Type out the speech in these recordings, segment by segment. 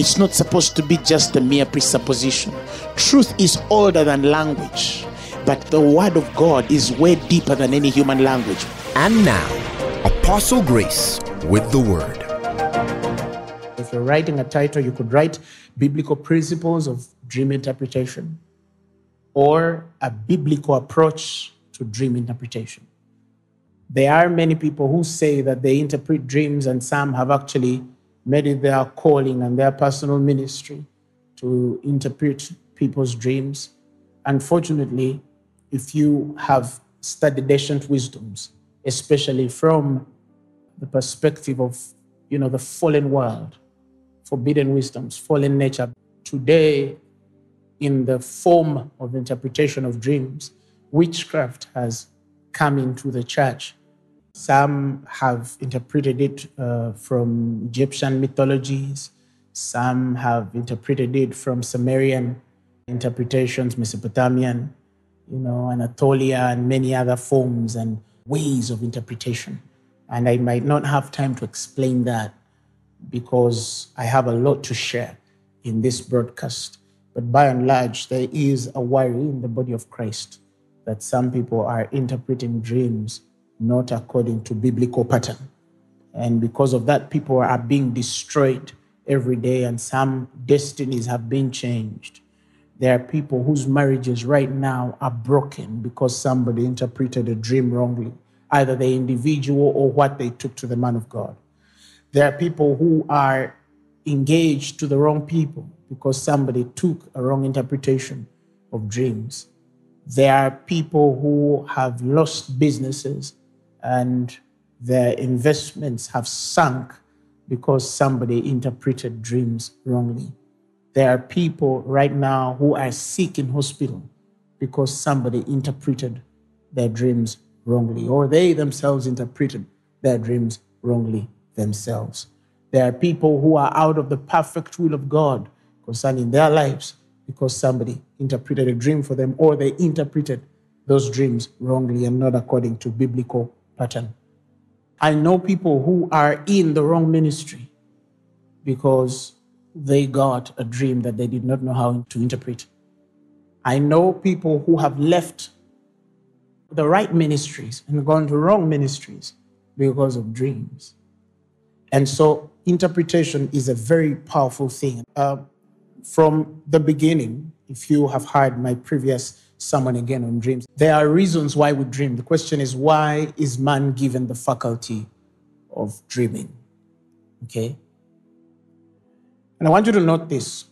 It's not supposed to be just a mere presupposition. Truth is older than language, but the word of God is way deeper than any human language. And now, Apostle Grace with the Word. If you're writing a title, you could write Biblical Principles of Dream Interpretation or a biblical approach to dream interpretation. There are many people who say that they interpret dreams, and some have actually made it their calling and their personal ministry to interpret people's dreams. Unfortunately, if you have studied ancient wisdoms, especially from the perspective of you know the fallen world, forbidden wisdoms, fallen nature, today in the form of interpretation of dreams, witchcraft has come into the church some have interpreted it uh, from Egyptian mythologies. Some have interpreted it from Sumerian interpretations, Mesopotamian, you know, Anatolia, and many other forms and ways of interpretation. And I might not have time to explain that because I have a lot to share in this broadcast. But by and large, there is a worry in the body of Christ that some people are interpreting dreams not according to biblical pattern. And because of that, people are being destroyed every day, and some destinies have been changed. There are people whose marriages right now are broken because somebody interpreted a dream wrongly, either the individual or what they took to the man of God. There are people who are engaged to the wrong people because somebody took a wrong interpretation of dreams. There are people who have lost businesses and their investments have sunk because somebody interpreted dreams wrongly. There are people right now who are sick in hospital because somebody interpreted their dreams wrongly, or they themselves interpreted their dreams wrongly themselves. There are people who are out of the perfect will of God concerning their lives because somebody interpreted a dream for them, or they interpreted those dreams wrongly and not according to biblical pattern. I know people who are in the wrong ministry because they got a dream that they did not know how to interpret. I know people who have left the right ministries and gone to wrong ministries because of dreams. And so, interpretation is a very powerful thing. Uh, from the beginning, if you have heard my previous someone again on dreams. There are reasons why we dream. The question is, why is man given the faculty of dreaming? Okay? And I want you to note this.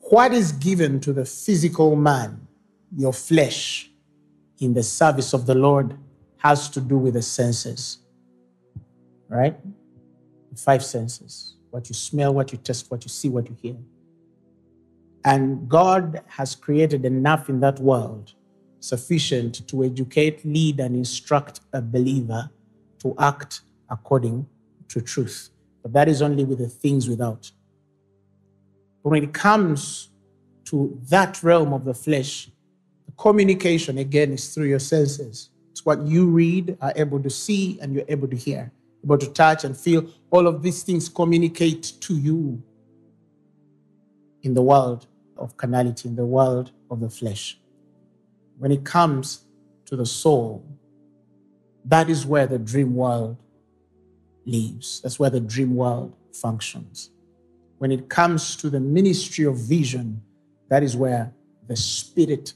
What is given to the physical man, your flesh, in the service of the Lord has to do with the senses, right? The five senses what you smell, what you taste, what you see, what you hear. And God has created enough in that world sufficient to educate, lead, and instruct a believer to act according to truth. But that is only with the things without. But when it comes to that realm of the flesh, the communication again is through your senses. It's what you read, are able to see, and you're able to hear, able to touch and feel. All of these things communicate to you in the world of carnality, in the world of the flesh. When it comes to the soul, that is where the dream world lives. That's where the dream world functions. When it comes to the ministry of vision, that is where the spirit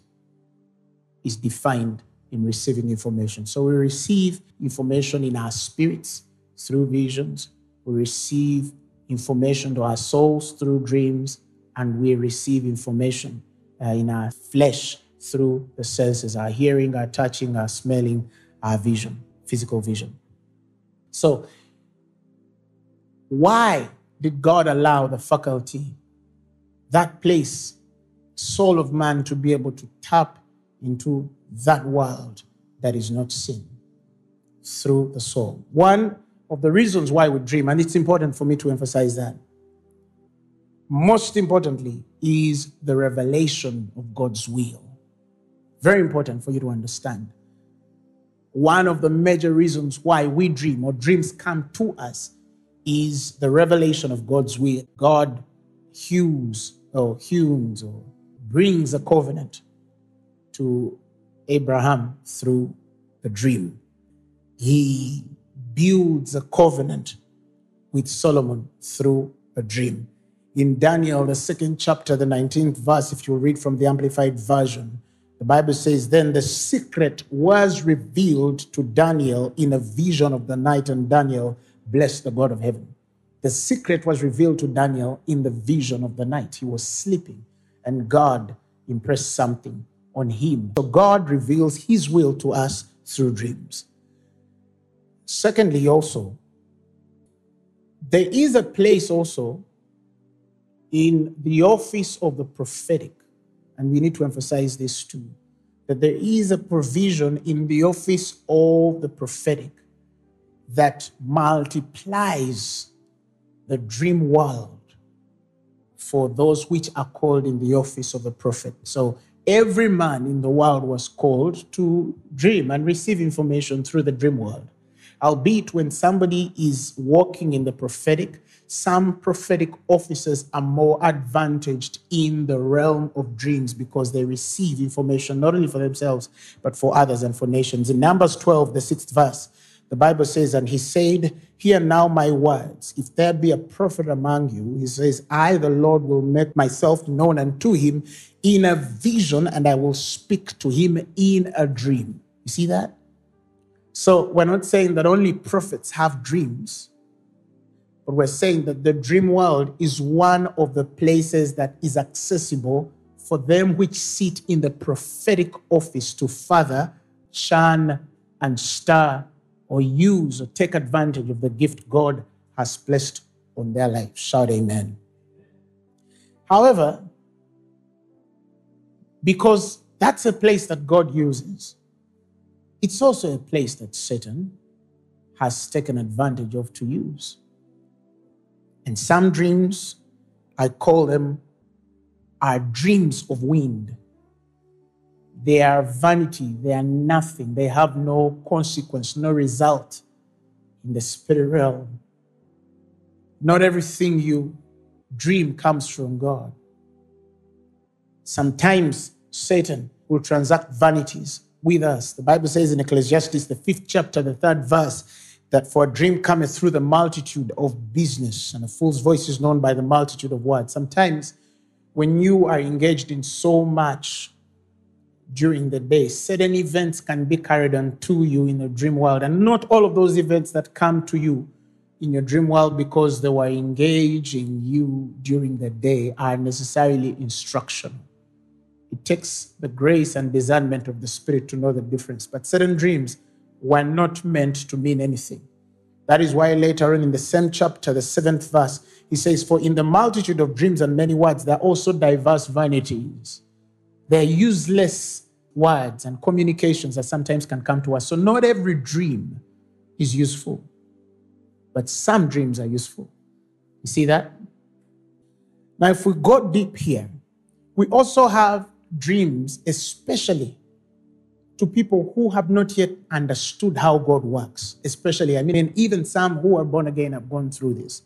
is defined in receiving information. So we receive information in our spirits through visions, we receive information to our souls through dreams, and we receive information uh, in our flesh through the senses our hearing, our touching, our smelling, our vision, physical vision. So, why did God allow the faculty, that place, soul of man, to be able to tap into that world that is not seen through the soul. One of the reasons why we dream, and it's important for me to emphasize that, most importantly, is the revelation of God's will. Very important for you to understand. One of the major reasons why we dream or dreams come to us is the revelation of God's will. God hews or hews or brings a covenant to Abraham through the dream. He builds a covenant with Solomon through a dream. In Daniel, the second chapter, the 19th verse, if you read from the Amplified Version, the Bible says, Then the secret was revealed to Daniel in a vision of the night, and Daniel blessed the God of heaven. The secret was revealed to Daniel in the vision of the night. He was sleeping, and God impressed something on him. So God reveals his will to us through dreams. Secondly, also, there is a place also in the office of the prophetic, and we need to emphasize this too, that there is a provision in the office of the prophetic that multiplies the dream world for those which are called in the office of the prophet. So every man in the world was called to dream and receive information through the dream world. Albeit, when somebody is walking in the prophetic, some prophetic officers are more advantaged in the realm of dreams because they receive information not only for themselves, but for others and for nations. In Numbers 12, the sixth verse, the Bible says, And he said, Hear now my words. If there be a prophet among you, he says, I, the Lord, will make myself known unto him in a vision, and I will speak to him in a dream. You see that? So we're not saying that only prophets have dreams, but we're saying that the dream world is one of the places that is accessible for them which sit in the prophetic office to further, shun, and stir or use or take advantage of the gift God has placed on their life. Shout amen. However, because that's a place that God uses, it's also a place that Satan has taken advantage of to use. And some dreams, I call them, are dreams of wind. They are vanity, they are nothing, they have no consequence, no result in the spirit realm. Not everything you dream comes from God. Sometimes Satan will transact vanities with us. The Bible says in Ecclesiastes, the fifth chapter, the third verse, that for a dream cometh through the multitude of business, and a fool's voice is known by the multitude of words. Sometimes, when you are engaged in so much during the day. Certain events can be carried on to you in the dream world, and not all of those events that come to you in your dream world because they were engaged in you during the day are necessarily instructional. It takes the grace and discernment of the Spirit to know the difference. But certain dreams were not meant to mean anything. That is why later on in the same chapter, the seventh verse, he says, For in the multitude of dreams and many words, there are also diverse vanities. They're useless words and communications that sometimes can come to us. So, not every dream is useful, but some dreams are useful. You see that? Now, if we go deep here, we also have dreams, especially to people who have not yet understood how God works, especially, I mean, even some who are born again have gone through this.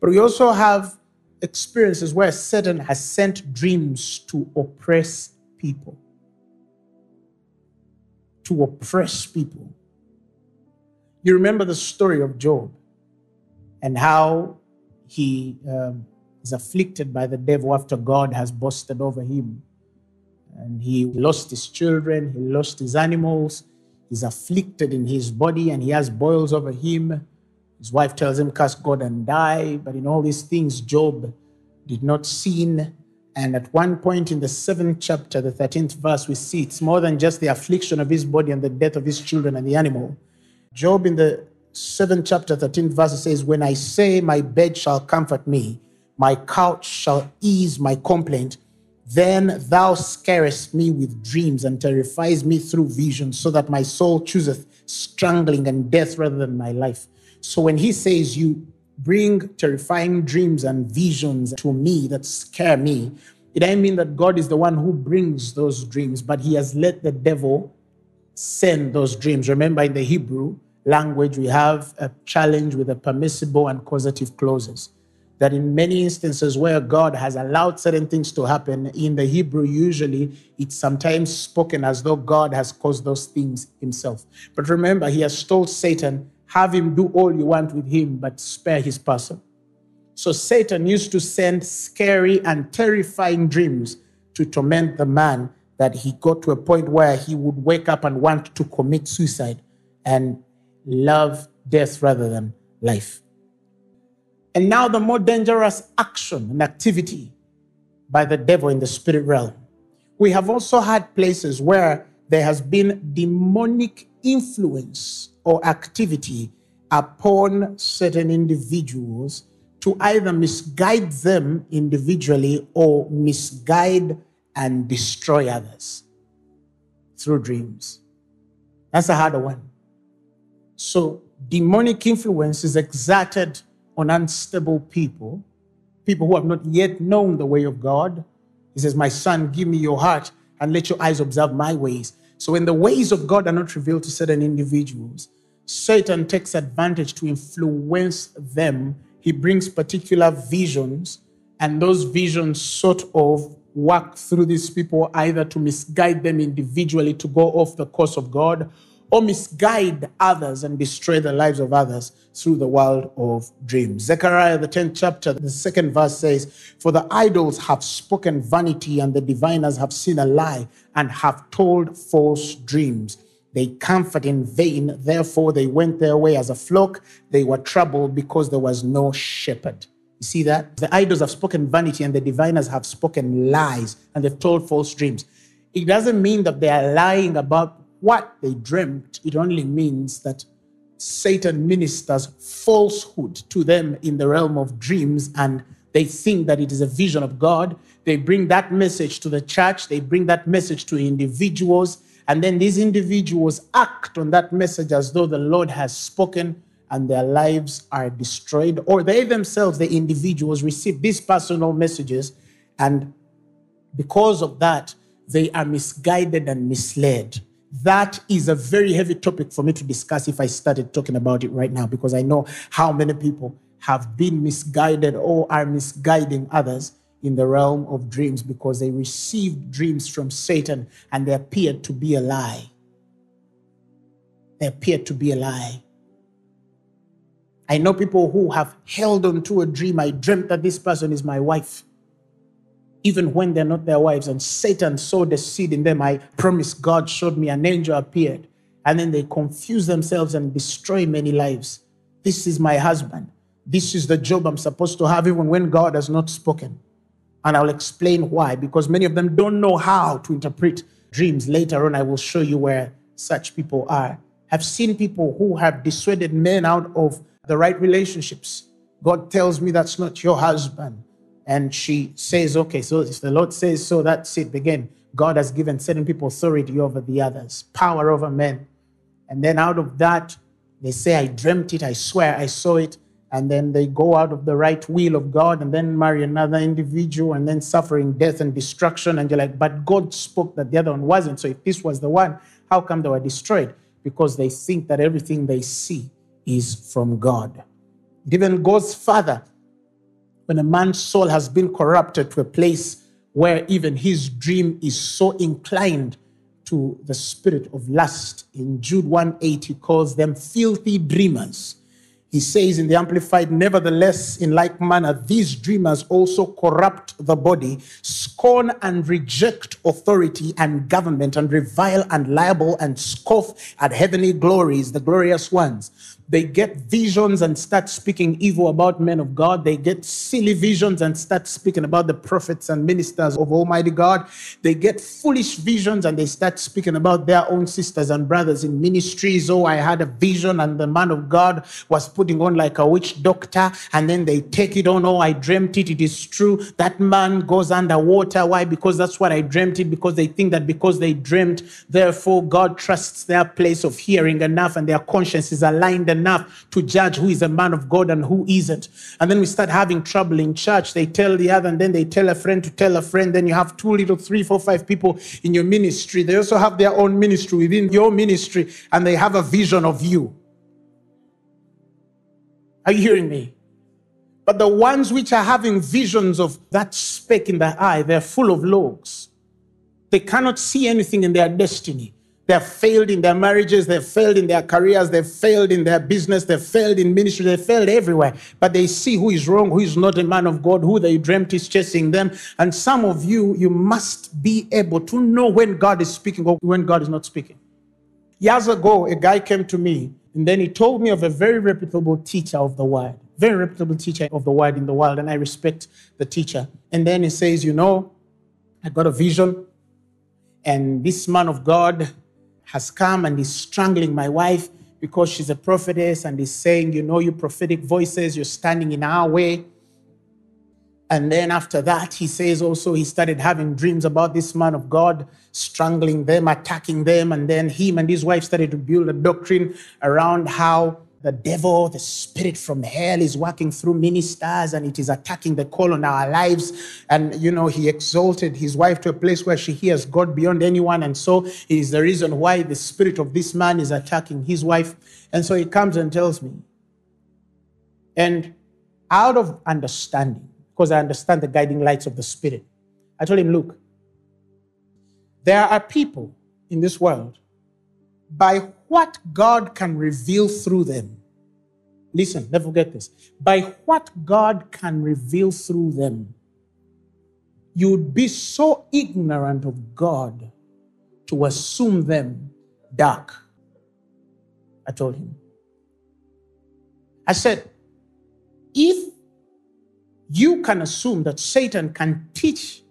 But we also have experiences where Satan has sent dreams to oppress people to oppress people. You remember the story of Job and how he um, is afflicted by the devil after God has boasted over him. And he lost his children, he lost his animals, he's afflicted in his body, and he has boils over him. His wife tells him, Curse God and die. But in all these things, Job did not sin and at one point in the seventh chapter, the 13th verse, we see it's more than just the affliction of his body and the death of his children and the animal. Job in the seventh chapter, 13th verse says, When I say my bed shall comfort me, My couch shall ease my complaint. Then thou scarest me with dreams and terrifies me through visions, so that my soul chooseth strangling and death rather than my life. So when he says, You bring terrifying dreams and visions to me that scare me, it doesn't mean that God is the one who brings those dreams, but he has let the devil send those dreams. Remember, in the Hebrew language, we have a challenge with the permissible and causative clauses. That in many instances where God has allowed certain things to happen, in the Hebrew, usually it's sometimes spoken as though God has caused those things himself. But remember, he has told Satan, have him do all you want with him, but spare his person. So Satan used to send scary and terrifying dreams to torment the man that he got to a point where he would wake up and want to commit suicide and love death rather than life. And now, the more dangerous action and activity by the devil in the spirit realm. We have also had places where there has been demonic influence or activity upon certain individuals to either misguide them individually or misguide and destroy others through dreams. That's a harder one. So, demonic influence is exerted on unstable people, people who have not yet known the way of God. He says, My son, give me your heart and let your eyes observe my ways. So, when the ways of God are not revealed to certain individuals, Satan takes advantage to influence them. He brings particular visions, and those visions sort of work through these people either to misguide them individually to go off the course of God or misguide others and destroy the lives of others through the world of dreams. Zechariah, the 10th chapter, the second verse says, For the idols have spoken vanity, and the diviners have seen a lie and have told false dreams. They comfort in vain, therefore they went their way as a flock. They were troubled because there was no shepherd. You see that? The idols have spoken vanity and the diviners have spoken lies and they've told false dreams. It doesn't mean that they are lying about what they dreamt. It only means that Satan ministers falsehood to them in the realm of dreams and they think that it is a vision of God. They bring that message to the church, they bring that message to individuals, and then these individuals act on that message as though the Lord has spoken and their lives are destroyed, or they themselves, the individuals, receive these personal messages, and because of that, they are misguided and misled. That is a very heavy topic for me to discuss if I started talking about it right now, because I know how many people have been misguided or are misguiding others in the realm of dreams because they received dreams from Satan and they appeared to be a lie. They appeared to be a lie. I know people who have held on to a dream. I dreamt that this person is my wife, even when they're not their wives. And Satan sowed the seed in them. I promise God showed me an angel appeared. And then they confuse themselves and destroy many lives. This is my husband. This is the job I'm supposed to have, even when God has not spoken. And I'll explain why, because many of them don't know how to interpret dreams. Later on, I will show you where such people are. I've seen people who have dissuaded men out of the right relationships. God tells me that's not your husband. And she says, okay, so if the Lord says so, that's it. Again, God has given certain people authority over the others, power over men. And then out of that, they say, I dreamt it, I swear I saw it. And then they go out of the right will of God and then marry another individual and then suffering death and destruction. And you're like, but God spoke that the other one wasn't. So if this was the one, how come they were destroyed? Because they think that everything they see is from God. It even goes further. When a man's soul has been corrupted to a place where even his dream is so inclined to the spirit of lust. In Jude 1 8, he calls them filthy dreamers he says in the Amplified, nevertheless, in like manner, these dreamers also corrupt the body, scorn and reject authority and government, and revile and libel and scoff at heavenly glories, the glorious ones. They get visions and start speaking evil about men of God. They get silly visions and start speaking about the prophets and ministers of Almighty God. They get foolish visions and they start speaking about their own sisters and brothers in ministries. Oh, I had a vision and the man of God was putting on like a witch doctor. And then they take it on. Oh, I dreamt it. It is true. That man goes underwater. Why? Because that's what I dreamt it. Because they think that because they dreamt, therefore God trusts their place of hearing enough and their conscience is aligned enough to judge who is a man of God and who isn't. And then we start having trouble in church. They tell the other, and then they tell a friend to tell a friend. Then you have two little, three, four, five people in your ministry. They also have their own ministry within your ministry, and they have a vision of you. Are you hearing me? But the ones which are having visions of that speck in the eye, they're full of logs. They cannot see anything in their destiny. They've failed in their marriages, they've failed in their careers, they've failed in their business, they've failed in ministry, they've failed everywhere. But they see who is wrong, who is not a man of God, who they dreamt is chasing them. And some of you, you must be able to know when God is speaking or when God is not speaking. Years ago, a guy came to me and then he told me of a very reputable teacher of the word, very reputable teacher of the word in the world, and I respect the teacher. And then he says, You know, I got a vision, and this man of God has come and is strangling my wife because she's a prophetess and is saying, You know, you prophetic voices, you're standing in our way. And then after that, he says also he started having dreams about this man of God, strangling them, attacking them. And then him and his wife started to build a doctrine around how the devil, the spirit from hell is working through ministers and it is attacking the call on our lives. And, you know, he exalted his wife to a place where she hears God beyond anyone. And so is the reason why the spirit of this man is attacking his wife. And so he comes and tells me. And out of understanding, because I understand the guiding lights of the spirit, I told him, look, there are people in this world by what God can reveal through them. Listen, never forget this. By what God can reveal through them, you would be so ignorant of God to assume them dark. I told him. I said, if you can assume that Satan can teach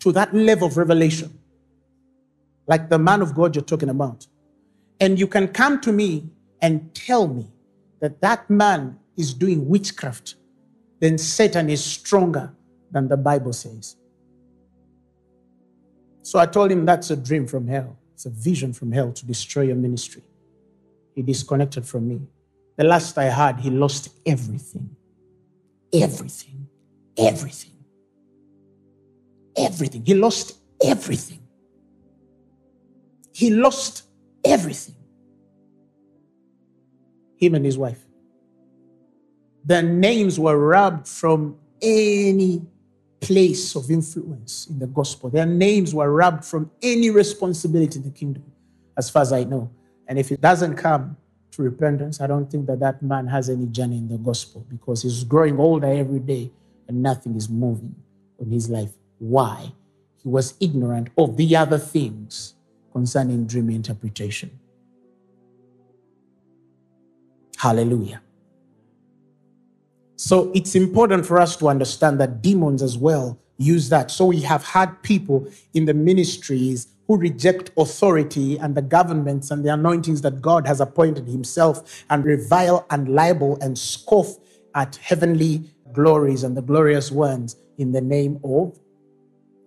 to that level of revelation, like the man of God you're talking about, and you can come to me and tell me that that man is doing witchcraft, then Satan is stronger than the Bible says. So I told him that's a dream from hell. It's a vision from hell to destroy your ministry. He disconnected from me. The last I heard, he lost everything. Everything. Everything. Everything. He lost everything. He lost everything. Him and his wife. Their names were robbed from any place of influence in the gospel. Their names were robbed from any responsibility in the kingdom, as far as I know. And if it doesn't come to repentance, I don't think that that man has any journey in the gospel because he's growing older every day and nothing is moving in his life. Why? He was ignorant of the other things concerning dream interpretation. Hallelujah. So it's important for us to understand that demons as well use that. So we have had people in the ministries who reject authority and the governments and the anointings that God has appointed himself and revile and libel and scoff at heavenly glories and the glorious ones in the name of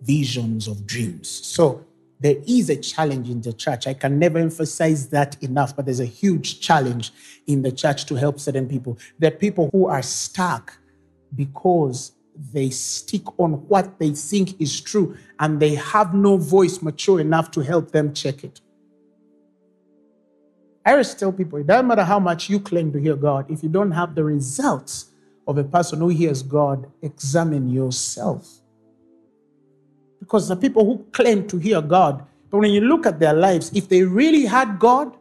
visions of dreams. So there is a challenge in the church. I can never emphasize that enough, but there's a huge challenge in the church to help certain people. There are people who are stuck because they stick on what they think is true and they have no voice mature enough to help them check it. I always tell people it doesn't matter how much you claim to hear God, if you don't have the results of a person who hears God, examine yourself. Because the people who claim to hear God, but when you look at their lives, if they really had God,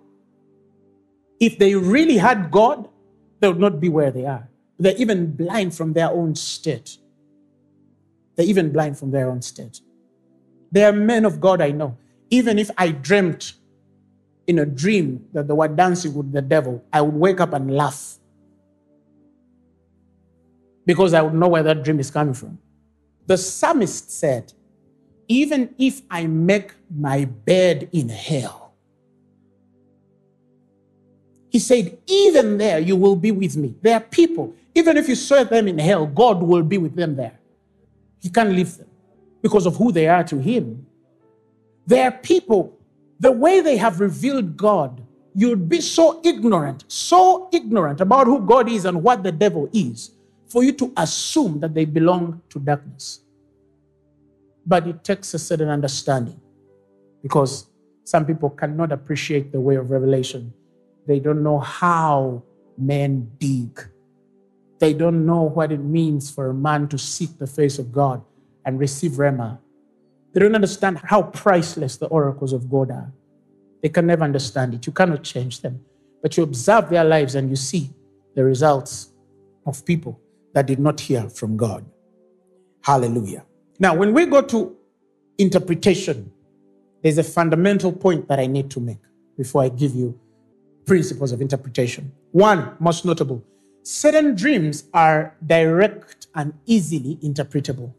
if they really had God, they would not be where they are. They're even blind from their own state. They're even blind from their own state. There are men of God I know. Even if I dreamt in a dream that they were dancing with the devil, I would wake up and laugh because I would know where that dream is coming from. The psalmist said, Even if I make my bed in hell, he said, Even there you will be with me. There are people, even if you saw them in hell, God will be with them there. He can't leave them because of who they are to Him. There are people, the way they have revealed God, you'd be so ignorant, so ignorant about who God is and what the devil is for you to assume that they belong to darkness. But it takes a certain understanding because some people cannot appreciate the way of revelation. They don't know how men dig. They don't know what it means for a man to seek the face of God and receive Rhema. They don't understand how priceless the oracles of God are. They can never understand it. You cannot change them. But you observe their lives and you see the results of people that did not hear from God. Hallelujah. Now, when we go to interpretation, there's a fundamental point that I need to make before I give you principles of interpretation. One, most notable, certain dreams are direct and easily interpretable.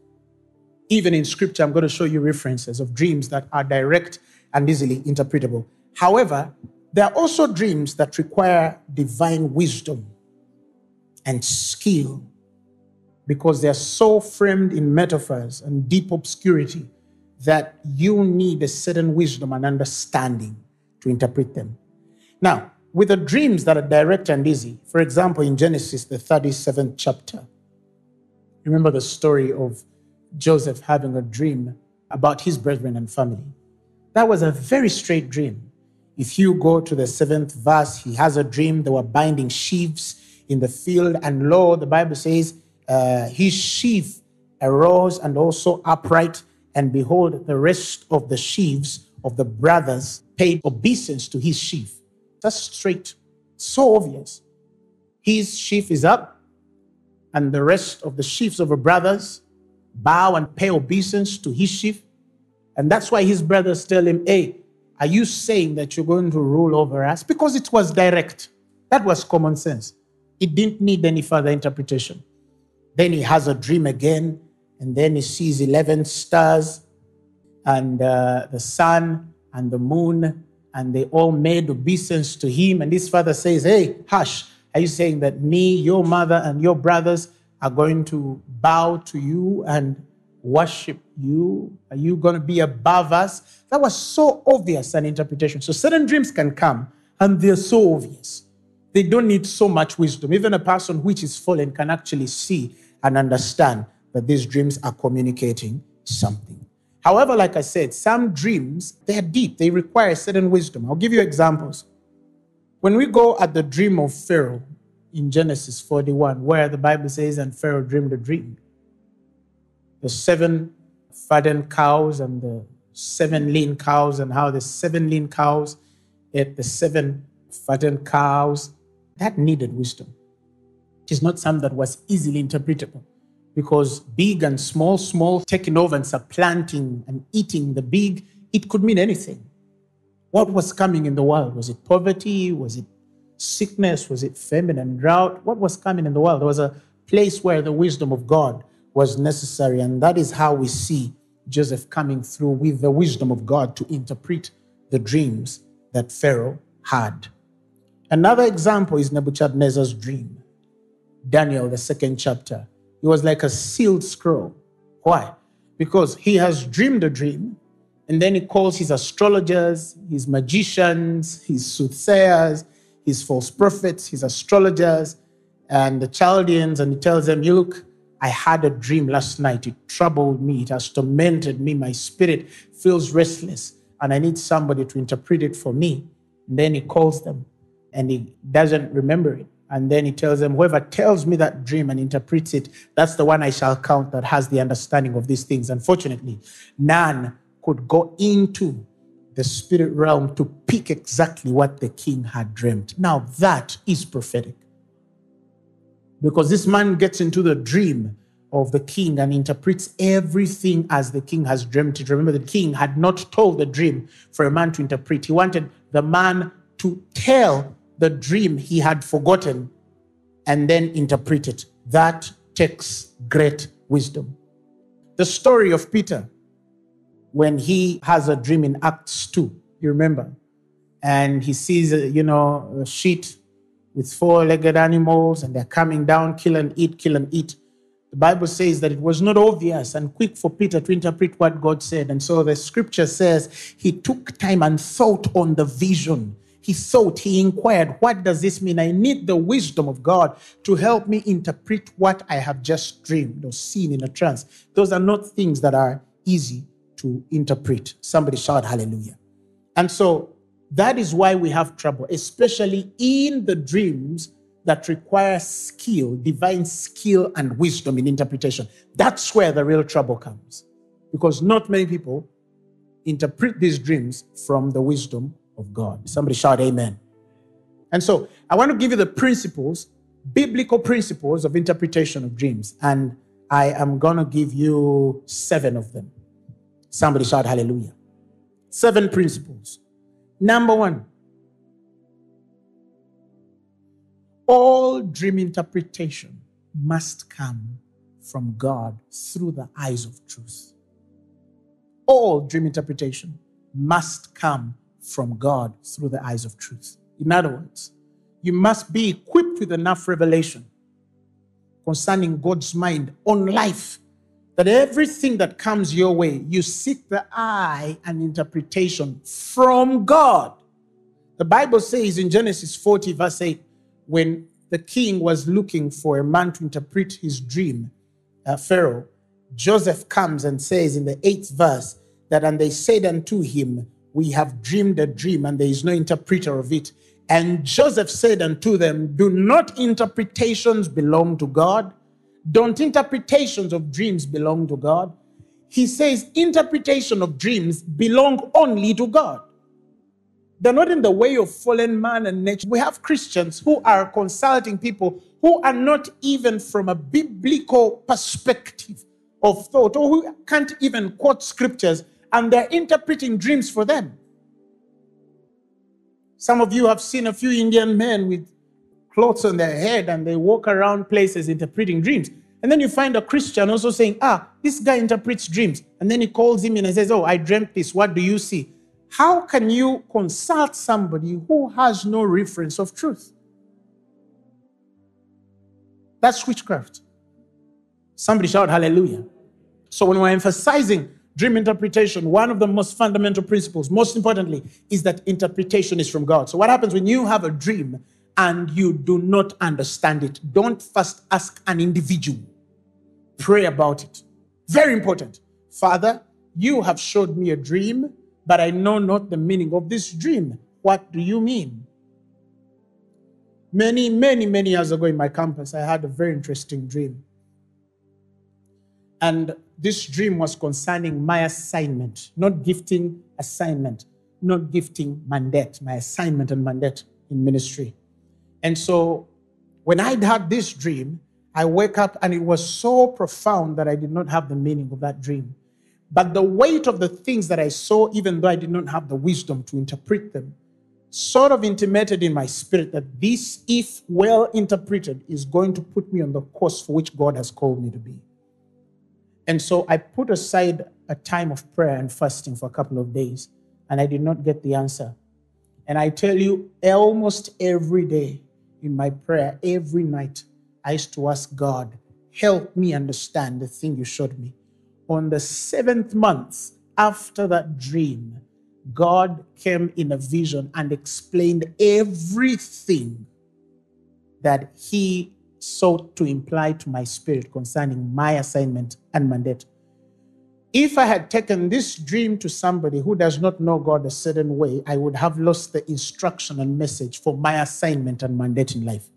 Even in scripture, I'm going to show you references of dreams that are direct and easily interpretable. However, there are also dreams that require divine wisdom and skill because they're so framed in metaphors and deep obscurity that you need a certain wisdom and understanding to interpret them. Now, with the dreams that are direct and easy, for example, in Genesis, the 37th chapter, remember the story of Joseph having a dream about his brethren and family. That was a very straight dream. If you go to the seventh verse, he has a dream. They were binding sheaves in the field, and lo, the Bible says uh, his sheaf arose and also upright, and behold, the rest of the sheaves of the brothers paid obeisance to his sheaf. That's straight, so obvious. His sheaf is up, and the rest of the sheaves of the brothers bow and pay obeisance to his sheaf. And that's why his brothers tell him, Hey, are you saying that you're going to rule over us? Because it was direct. That was common sense. It didn't need any further interpretation. Then he has a dream again, and then he sees 11 stars and uh, the sun and the moon, and they all made obeisance to him. And his father says, Hey, hush, are you saying that me, your mother, and your brothers are going to bow to you and worship you? Are you going to be above us? That was so obvious an interpretation. So certain dreams can come and they're so obvious. They don't need so much wisdom. Even a person which is fallen can actually see and understand that these dreams are communicating something. However, like I said, some dreams, they are deep, they require certain wisdom. I'll give you examples. When we go at the dream of Pharaoh in Genesis 41, where the Bible says, and Pharaoh dreamed a dream, the seven fattened cows and the seven lean cows, and how the seven lean cows ate the seven fattened cows, that needed wisdom. It is not something that was easily interpretable because big and small, small taking over and supplanting and eating the big, it could mean anything. What was coming in the world? Was it poverty? Was it sickness? Was it famine and drought? What was coming in the world? There was a place where the wisdom of God was necessary. And that is how we see Joseph coming through with the wisdom of God to interpret the dreams that Pharaoh had. Another example is Nebuchadnezzar's dream. Daniel, the second chapter. It was like a sealed scroll. Why? Because he has dreamed a dream, and then he calls his astrologers, his magicians, his soothsayers, his false prophets, his astrologers, and the Chaldeans, and he tells them, You look, I had a dream last night. It troubled me, it has tormented me. My spirit feels restless, and I need somebody to interpret it for me. And then he calls them, and he doesn't remember it. And then he tells them, Whoever tells me that dream and interprets it, that's the one I shall count that has the understanding of these things. Unfortunately, none could go into the spirit realm to pick exactly what the king had dreamt. Now, that is prophetic. Because this man gets into the dream of the king and interprets everything as the king has dreamt it. Remember, the king had not told the dream for a man to interpret. He wanted the man to tell the dream he had forgotten and then interpret it. That takes great wisdom. The story of Peter when he has a dream in Acts 2, you remember? And he sees, uh, you know, a sheet with four legged animals and they're coming down, kill and eat, kill and eat. The Bible says that it was not obvious and quick for Peter to interpret what God said. And so the scripture says he took time and thought on the vision. He thought, he inquired, what does this mean? I need the wisdom of God to help me interpret what I have just dreamed or seen in a trance. Those are not things that are easy to interpret. Somebody shout hallelujah. And so that is why we have trouble, especially in the dreams that require skill, divine skill and wisdom in interpretation. That's where the real trouble comes. Because not many people interpret these dreams from the wisdom of God. Somebody shout amen. And so I want to give you the principles, biblical principles of interpretation of dreams. And I am going to give you seven of them. Somebody shout hallelujah. Seven principles. Number one, all dream interpretation must come from God through the eyes of truth. All dream interpretation must come from God through the eyes of truth. In other words, you must be equipped with enough revelation concerning God's mind on life that everything that comes your way, you seek the eye and interpretation from God. The Bible says in Genesis 40, verse 8, when the king was looking for a man to interpret his dream, uh, Pharaoh, Joseph comes and says in the eighth verse that, and they said unto him, We have dreamed a dream, and there is no interpreter of it. And Joseph said unto them, Do not interpretations belong to God? Don't interpretations of dreams belong to God? He says interpretation of dreams belong only to God. They're not in the way of fallen man and nature. We have Christians who are consulting people who are not even from a biblical perspective of thought or who can't even quote scriptures and they're interpreting dreams for them. Some of you have seen a few Indian men with clothes on their head and they walk around places interpreting dreams. And then you find a Christian also saying, Ah, this guy interprets dreams. And then he calls him in and says, Oh, I dreamt this. What do you see? How can you consult somebody who has no reference of truth? That's witchcraft. Somebody shout hallelujah. So when we're emphasizing dream interpretation, one of the most fundamental principles, most importantly, is that interpretation is from God. So what happens when you have a dream and you do not understand it, don't first ask an individual. Pray about it. Very important. Father, you have showed me a dream, but I know not the meaning of this dream. What do you mean? Many, many, many years ago in my campus, I had a very interesting dream. And this dream was concerning my assignment, not gifting assignment, not gifting mandate, my assignment and mandate in ministry. And so when I'd had this dream, I wake up and it was so profound that I did not have the meaning of that dream. But the weight of the things that I saw, even though I did not have the wisdom to interpret them, sort of intimated in my spirit that this, if well interpreted, is going to put me on the course for which God has called me to be. And so I put aside a time of prayer and fasting for a couple of days, and I did not get the answer. And I tell you, almost every day, in my prayer every night, I used to ask God, help me understand the thing you showed me. On the seventh month after that dream, God came in a vision and explained everything that He sought to imply to my spirit concerning my assignment and mandate. If I had taken this dream to somebody who does not know God a certain way, I would have lost the instruction and message for my assignment and mandate in life.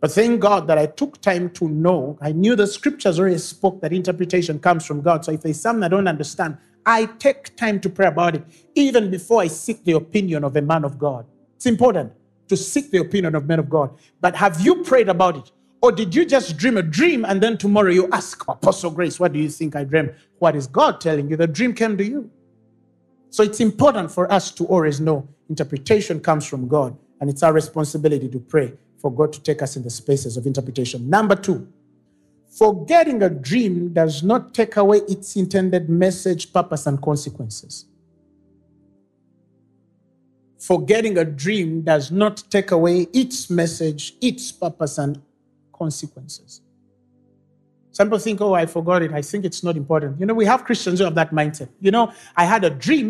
But thank God that I took time to know. I knew the scriptures already spoke that interpretation comes from God. So if there's something I don't understand, I take time to pray about it, even before I seek the opinion of a man of God. It's important to seek the opinion of men of God. But have you prayed about it? Or did you just dream a dream and then tomorrow you ask Apostle Grace, what do you think I dreamed? What is God telling you? The dream came to you. So it's important for us to always know interpretation comes from God, and it's our responsibility to pray for God to take us in the spaces of interpretation. Number two, forgetting a dream does not take away its intended message, purpose, and consequences. Forgetting a dream does not take away its message, its purpose, and consequences. Some people think, oh, I forgot it. I think it's not important. You know, we have Christians who have that mindset. You know, I had a dream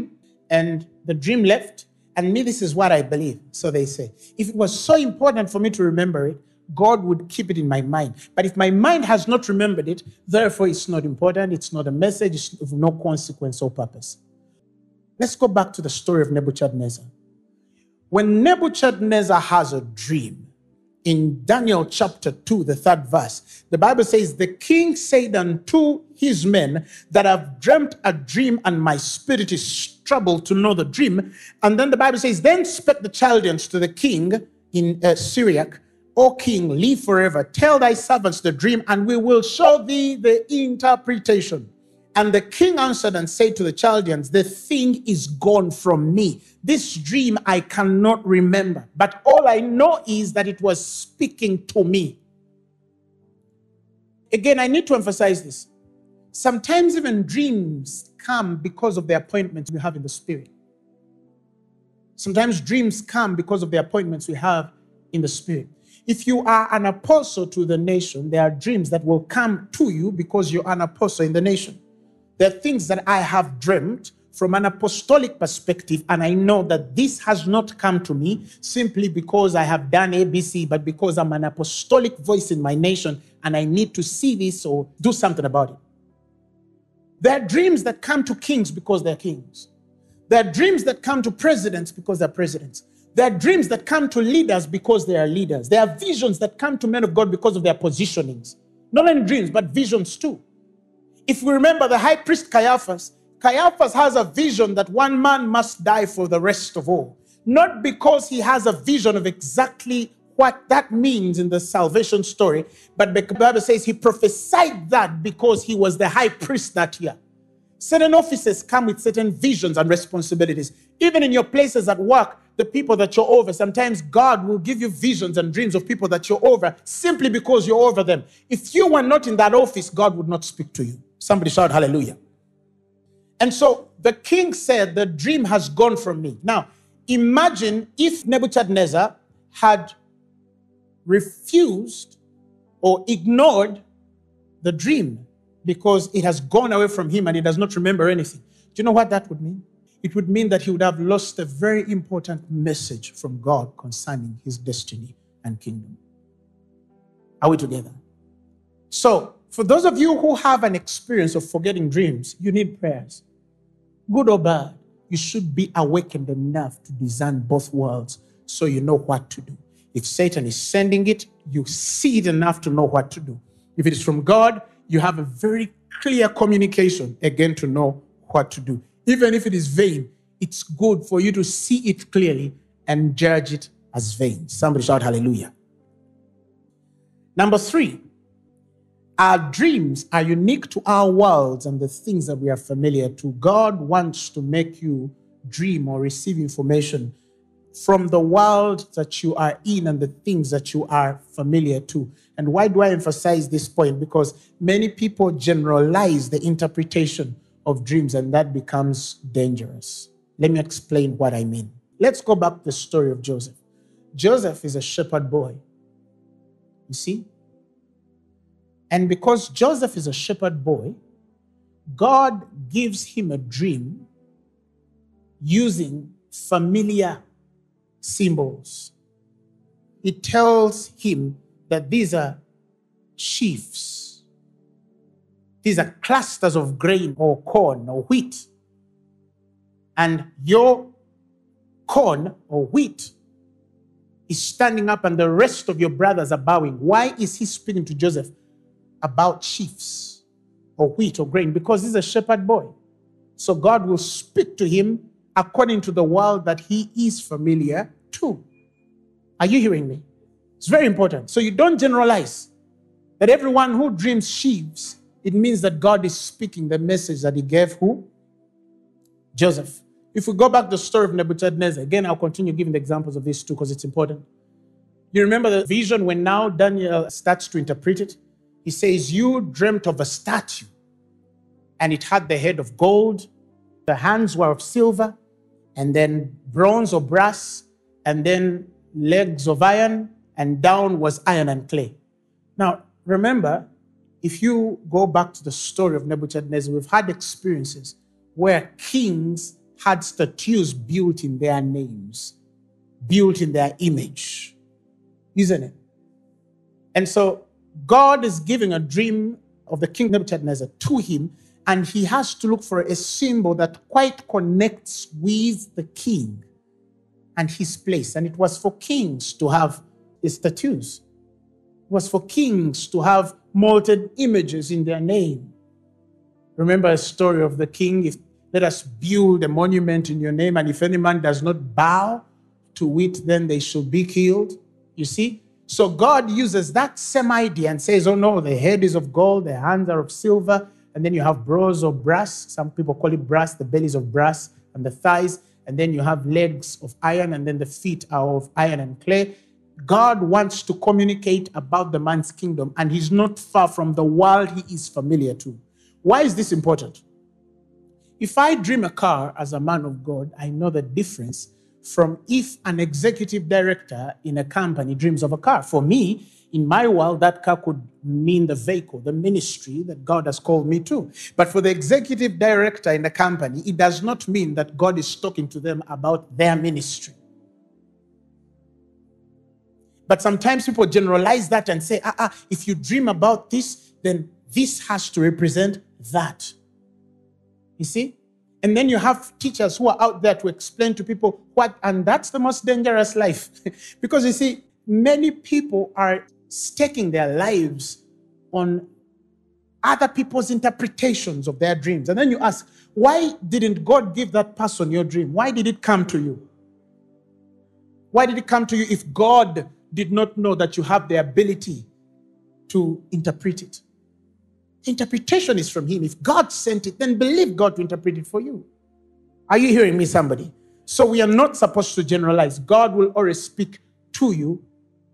and the dream left, and me, this is what I believe. So they say. If it was so important for me to remember it, God would keep it in my mind. But if my mind has not remembered it, therefore it's not important, it's not a message, it's of no consequence or purpose. Let's go back to the story of Nebuchadnezzar. When Nebuchadnezzar has a dream, in Daniel chapter 2, the third verse, the Bible says, The king said unto his men that I've dreamt a dream, and my spirit is troubled to know the dream. And then the Bible says, Then spake the Chaldeans to the king in uh, Syriac, O king, live forever. Tell thy servants the dream, and we will show thee the interpretation. And the king answered and said to the Chaldeans, The thing is gone from me. This dream I cannot remember, but all I know is that it was speaking to me. Again, I need to emphasize this. Sometimes even dreams come because of the appointments we have in the spirit. Sometimes dreams come because of the appointments we have in the spirit. If you are an apostle to the nation, there are dreams that will come to you because you're an apostle in the nation. There are things that I have dreamt from an apostolic perspective, and I know that this has not come to me simply because I have done ABC, but because I'm an apostolic voice in my nation and I need to see this or do something about it. There are dreams that come to kings because they're kings. There are dreams that come to presidents because they're presidents. There are dreams that come to leaders because they are leaders. There are visions that come to men of God because of their positionings. Not only dreams, but visions too. If we remember the high priest Caiaphas, Caiaphas has a vision that one man must die for the rest of all. Not because he has a vision of exactly what that means in the salvation story, but the Bible says he prophesied that because he was the high priest that year. Certain offices come with certain visions and responsibilities. Even in your places at work, the people that you're over, sometimes God will give you visions and dreams of people that you're over simply because you're over them. If you were not in that office, God would not speak to you. Somebody shout hallelujah. And so the king said, The dream has gone from me. Now, imagine if Nebuchadnezzar had refused or ignored the dream because it has gone away from him and he does not remember anything. Do you know what that would mean? It would mean that he would have lost a very important message from God concerning his destiny and kingdom. Are we together? So, for those of you who have an experience of forgetting dreams, you need prayers good or bad, you should be awakened enough to discern both worlds so you know what to do. If Satan is sending it, you see it enough to know what to do. If it is from God, you have a very clear communication again to know what to do. Even if it is vain, it's good for you to see it clearly and judge it as vain. Somebody shout hallelujah. Number three, our dreams are unique to our worlds and the things that we are familiar to. God wants to make you dream or receive information from the world that you are in and the things that you are familiar to. And why do I emphasize this point? Because many people generalize the interpretation of dreams, and that becomes dangerous. Let me explain what I mean. Let's go back to the story of Joseph. Joseph is a shepherd boy. You see, and because Joseph is a shepherd boy, God gives him a dream using familiar symbols. He tells him that these are sheaves, these are clusters of grain or corn or wheat. And your corn or wheat is standing up, and the rest of your brothers are bowing. Why is he speaking to Joseph? About sheaves or wheat or grain because he's a shepherd boy. So God will speak to him according to the world that he is familiar to. Are you hearing me? It's very important. So you don't generalize that everyone who dreams sheaves, it means that God is speaking the message that he gave who? Joseph. If we go back to the story of Nebuchadnezzar, again, I'll continue giving the examples of these two because it's important. You remember the vision when now Daniel starts to interpret it? He says, You dreamt of a statue, and it had the head of gold, the hands were of silver, and then bronze or brass, and then legs of iron, and down was iron and clay. Now, remember, if you go back to the story of Nebuchadnezzar, we've had experiences where kings had statues built in their names, built in their image, isn't it? And so God is giving a dream of the king Nebuchadnezzar to him, and he has to look for a symbol that quite connects with the king and his place. And it was for kings to have statues, it was for kings to have molten images in their name. Remember a story of the king? If let us build a monument in your name, and if any man does not bow to it, then they shall be killed. You see? So God uses that same idea and says, Oh no, the head is of gold, the hands are of silver, and then you have bronze or brass. Some people call it brass, the bellies of brass, and the thighs, and then you have legs of iron, and then the feet are of iron and clay. God wants to communicate about the man's kingdom, and he's not far from the world he is familiar to. Why is this important? If I dream a car as a man of God, I know the difference from if an executive director in a company dreams of a car. For me, in my world, that car could mean the vehicle, the ministry that God has called me to. But for the executive director in the company, it does not mean that God is talking to them about their ministry. But sometimes people generalize that and say, ah, ah, if you dream about this, then this has to represent that. You see? And then you have teachers who are out there to explain to people what, and that's the most dangerous life. because you see, many people are staking their lives on other people's interpretations of their dreams. And then you ask, why didn't God give that person your dream? Why did it come to you? Why did it come to you if God did not know that you have the ability to interpret it? Interpretation is from Him. If God sent it, then believe God to interpret it for you. Are you hearing me, somebody? So we are not supposed to generalize. God will always speak to you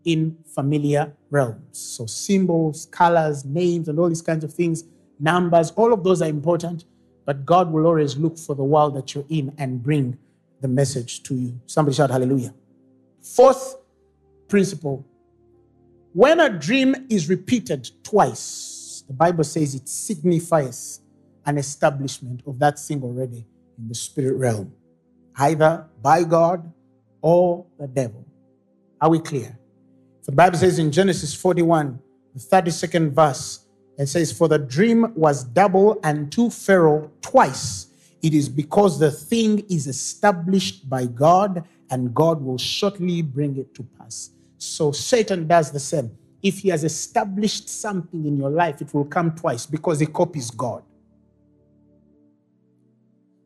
in familiar realms. So symbols, colors, names, and all these kinds of things, numbers, all of those are important. But God will always look for the world that you're in and bring the message to you. Somebody shout hallelujah. Fourth principle when a dream is repeated twice, the Bible says it signifies an establishment of that thing already in the spirit realm, either by God or the devil. Are we clear? For the Bible says in Genesis 41, the 32nd verse, it says, For the dream was double and to Pharaoh twice. It is because the thing is established by God and God will shortly bring it to pass. So Satan does the same if he has established something in your life, it will come twice because he copies God.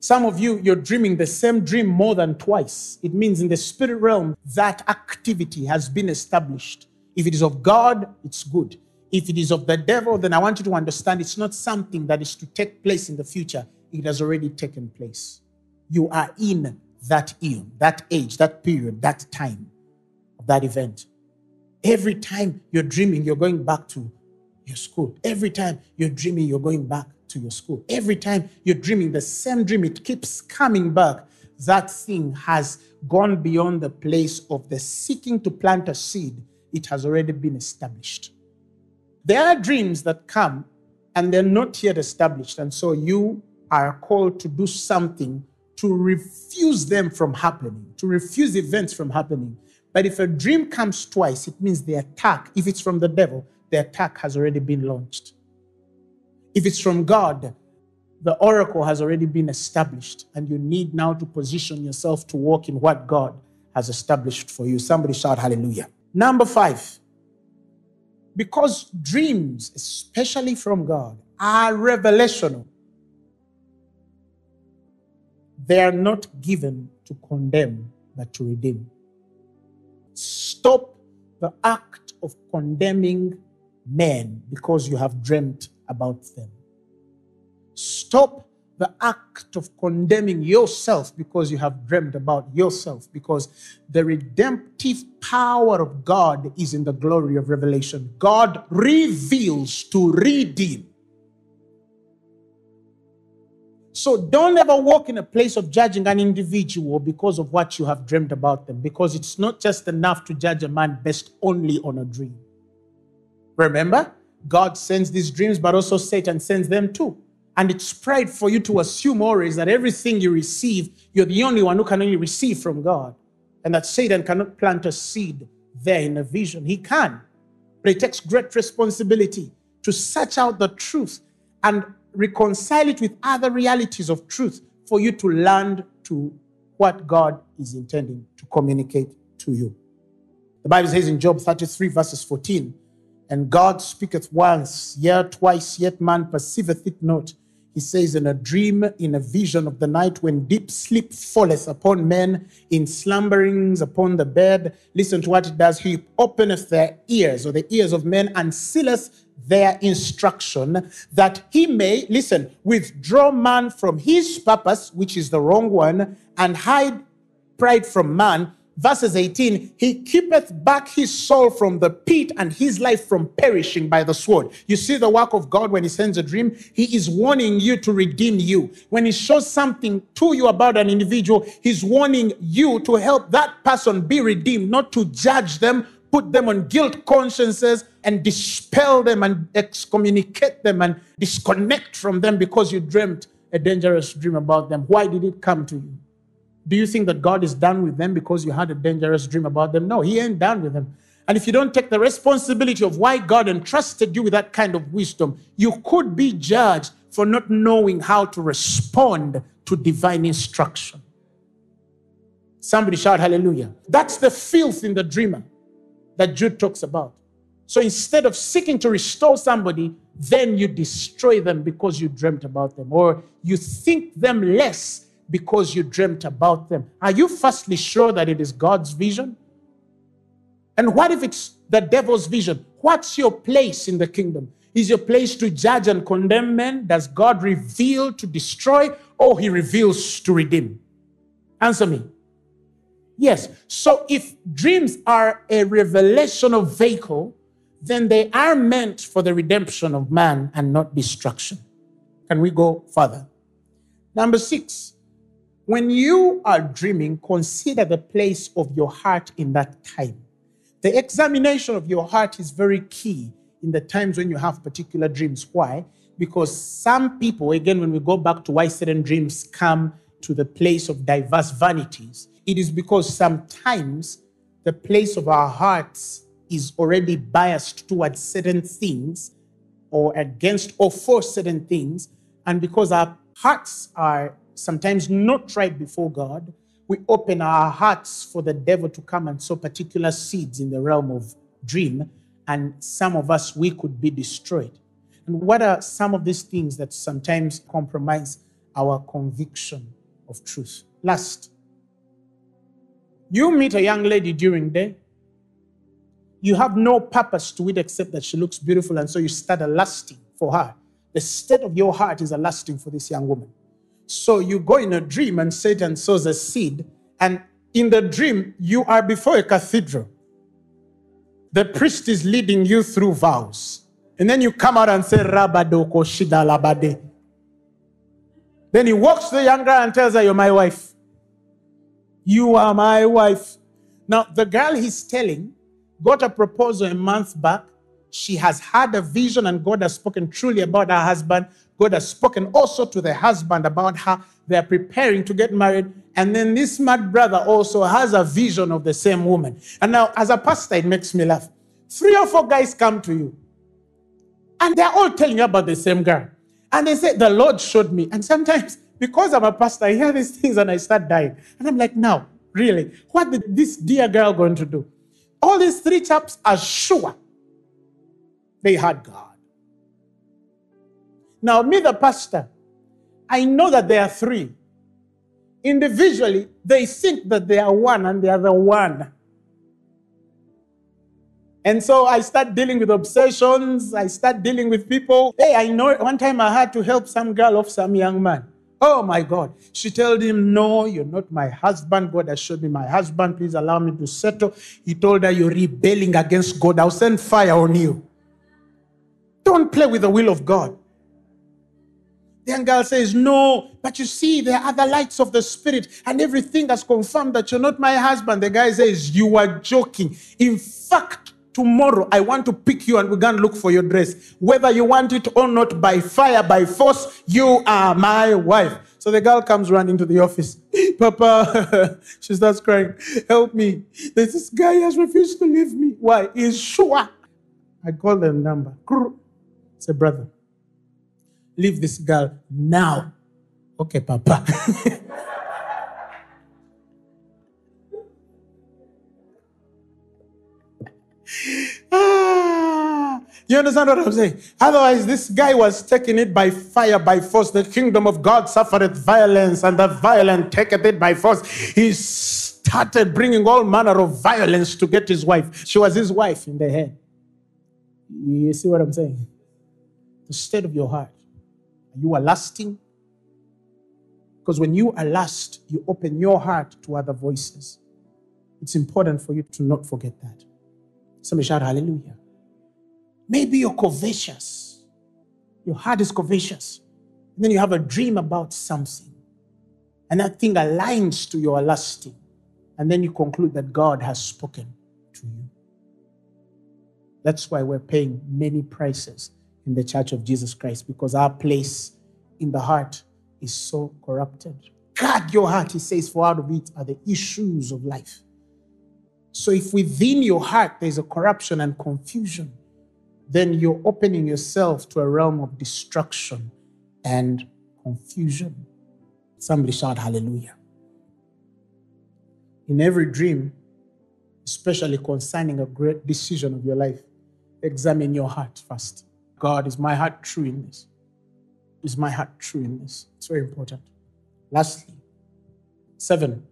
Some of you, you're dreaming the same dream more than twice. It means in the spirit realm, that activity has been established. If it is of God, it's good. If it is of the devil, then I want you to understand it's not something that is to take place in the future. It has already taken place. You are in that eon, that age, that period, that time that event. Every time you're dreaming, you're going back to your school. Every time you're dreaming, you're going back to your school. Every time you're dreaming the same dream, it keeps coming back. That thing has gone beyond the place of the seeking to plant a seed, it has already been established. There are dreams that come and they're not yet established. And so you are called to do something to refuse them from happening, to refuse events from happening. But if a dream comes twice, it means the attack, if it's from the devil, the attack has already been launched. If it's from God, the oracle has already been established, and you need now to position yourself to walk in what God has established for you. Somebody shout hallelujah. Number five, because dreams, especially from God, are revelational, they are not given to condemn, but to redeem. Stop the act of condemning men because you have dreamt about them. Stop the act of condemning yourself because you have dreamed about yourself, because the redemptive power of God is in the glory of revelation. God reveals to redeem. So don't ever walk in a place of judging an individual because of what you have dreamed about them, because it's not just enough to judge a man based only on a dream. Remember, God sends these dreams, but also Satan sends them too. And it's pride for you to assume always that everything you receive, you're the only one who can only receive from God. And that Satan cannot plant a seed there in a vision. He can. But it takes great responsibility to search out the truth and reconcile it with other realities of truth for you to land to what God is intending to communicate to you. The Bible says in Job 33, verses 14, and God speaketh once, yet twice, yet man perceiveth it not. He says, In a dream, in a vision of the night, when deep sleep falleth upon men, in slumberings upon the bed. Listen to what it does. He openeth their ears, or the ears of men, and sealeth their instruction, that he may, listen, withdraw man from his purpose, which is the wrong one, and hide pride from man. Verses 18, he keepeth back his soul from the pit and his life from perishing by the sword. You see the work of God when he sends a dream? He is warning you to redeem you. When he shows something to you about an individual, he's warning you to help that person be redeemed, not to judge them, put them on guilt consciences and dispel them and excommunicate them and disconnect from them because you dreamt a dangerous dream about them. Why did it come to you? Do you think that God is done with them because you had a dangerous dream about them? No, He ain't done with them. And if you don't take the responsibility of why God entrusted you with that kind of wisdom, you could be judged for not knowing how to respond to divine instruction. Somebody shout hallelujah. That's the filth in the dreamer that Jude talks about. So instead of seeking to restore somebody, then you destroy them because you dreamt about them, or you think them less because you dreamt about them. Are you firstly sure that it is God's vision? And what if it's the devil's vision? What's your place in the kingdom? Is your place to judge and condemn men? Does God reveal to destroy or he reveals to redeem? Answer me. Yes. So if dreams are a revelation of vehicle, then they are meant for the redemption of man and not destruction. Can we go further? Number six, when you are dreaming, consider the place of your heart in that time. The examination of your heart is very key in the times when you have particular dreams. Why? Because some people, again, when we go back to why certain dreams come to the place of diverse vanities, it is because sometimes the place of our hearts is already biased towards certain things or against or for certain things. And because our hearts are sometimes not right before God, we open our hearts for the devil to come and sow particular seeds in the realm of dream, and some of us, we could be destroyed. And what are some of these things that sometimes compromise our conviction of truth? Last, you meet a young lady during day, you have no purpose to it except that she looks beautiful, and so you start a lusting for her. The state of your heart is a lusting for this young woman. So you go in a dream and Satan sows a seed, and in the dream, you are before a cathedral. The priest is leading you through vows. And then you come out and say, Rabadoko Shida. Then he walks to the young girl and tells her, You're my wife. You are my wife. Now, the girl he's telling got a proposal a month back. She has had a vision, and God has spoken truly about her husband. God has spoken also to the husband about how they're preparing to get married. And then this mad brother also has a vision of the same woman. And now, as a pastor, it makes me laugh. Three or four guys come to you, and they're all telling you about the same girl. And they say, The Lord showed me. And sometimes, because I'm a pastor, I hear these things and I start dying. And I'm like, Now, really, what did this dear girl going to do? All these three chaps are sure they had God. Now, me, the pastor, I know that there are three. Individually, they think that they are one and they are the one. And so I start dealing with obsessions. I start dealing with people. Hey, I know one time I had to help some girl off some young man. Oh my God. She told him, No, you're not my husband. God has showed me my husband. Please allow me to settle. He told her, You're rebelling against God. I'll send fire on you. Don't play with the will of God. The young girl says, No, but you see, there are other lights of the spirit, and everything has confirmed that you're not my husband. The guy says, You are joking. In fact, tomorrow I want to pick you and we're going to look for your dress. Whether you want it or not, by fire, by force, you are my wife. So the girl comes running to the office. Papa, she starts crying. Help me. This guy has refused to leave me. Why? He's sure. I call the number. Say, brother, leave this girl now. Okay, Papa. ah, you understand what I'm saying? Otherwise, this guy was taking it by fire, by force. The kingdom of God suffereth violence, and the violent taketh it by force. He started bringing all manner of violence to get his wife. She was his wife in the head. You see what I'm saying? The state of your heart. You are lusting. Because when you are lust, you open your heart to other voices. It's important for you to not forget that. Somebody shout hallelujah. Maybe you're covetous. Your heart is covetous. And then you have a dream about something. And that thing aligns to your lusting. And then you conclude that God has spoken to you. That's why we're paying many prices in the church of Jesus Christ because our place in the heart is so corrupted. Guard your heart, he says, for out of it are the issues of life. So if within your heart there's a corruption and confusion, then you're opening yourself to a realm of destruction and confusion. Somebody shout hallelujah. In every dream, especially concerning a great decision of your life, examine your heart first. God, is my heart true in this? Is my heart true in this? It's very important. Lastly, seven,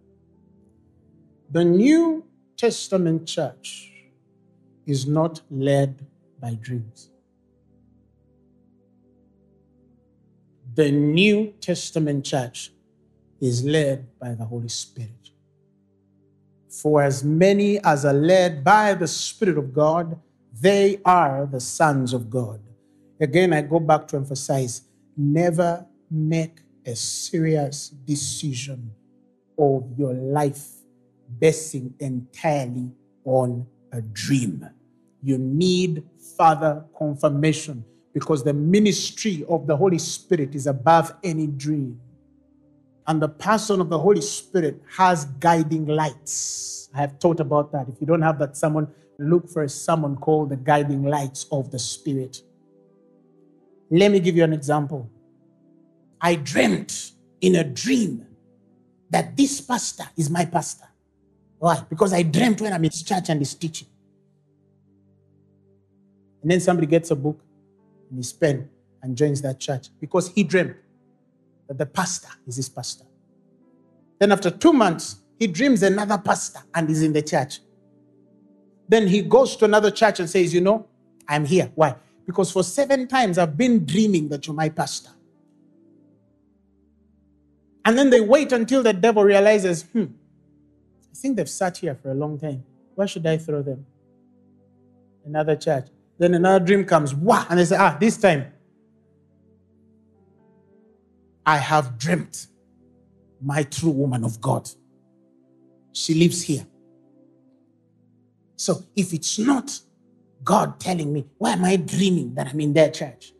the New Testament church is not led by dreams. The New Testament church is led by the Holy Spirit. For as many as are led by the Spirit of God, they are the sons of God. Again, I go back to emphasize never make a serious decision of your life basing entirely on a dream. You need further confirmation because the ministry of the Holy Spirit is above any dream. And the person of the Holy Spirit has guiding lights. I have taught about that. If you don't have that, someone look for someone called the guiding lights of the Spirit. Let me give you an example. I dreamt in a dream that this pastor is my pastor. Why? Because I dreamt when I'm in church and he's teaching. And then somebody gets a book and his pen and joins that church because he dreamt that the pastor is his pastor. Then after two months, he dreams another pastor and is in the church. Then he goes to another church and says, You know, I'm here. Why? Because for seven times I've been dreaming that you're my pastor. And then they wait until the devil realizes, hmm, I think they've sat here for a long time. Why should I throw them? Another church. Then another dream comes, wow, and they say, ah, this time I have dreamt my true woman of God. She lives here. So if it's not God telling me, why am I dreaming that I'm in their church?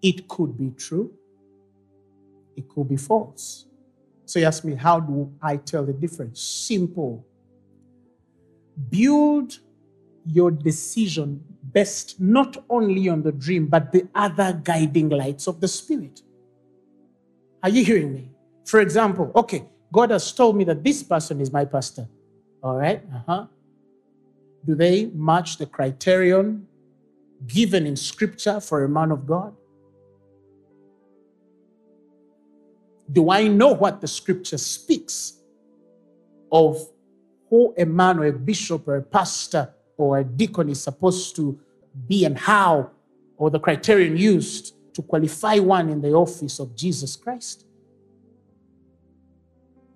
It could be true, it could be false. So you ask me, how do I tell the difference? Simple. Build your decision based not only on the dream, but the other guiding lights of the Spirit. Are you hearing me? For example, okay, God has told me that this person is my pastor. All right, uh huh. Do they match the criterion given in Scripture for a man of God? Do I know what the Scripture speaks of who a man or a bishop or a pastor or a deacon is supposed to be and how, or the criterion used to qualify one in the office of Jesus Christ.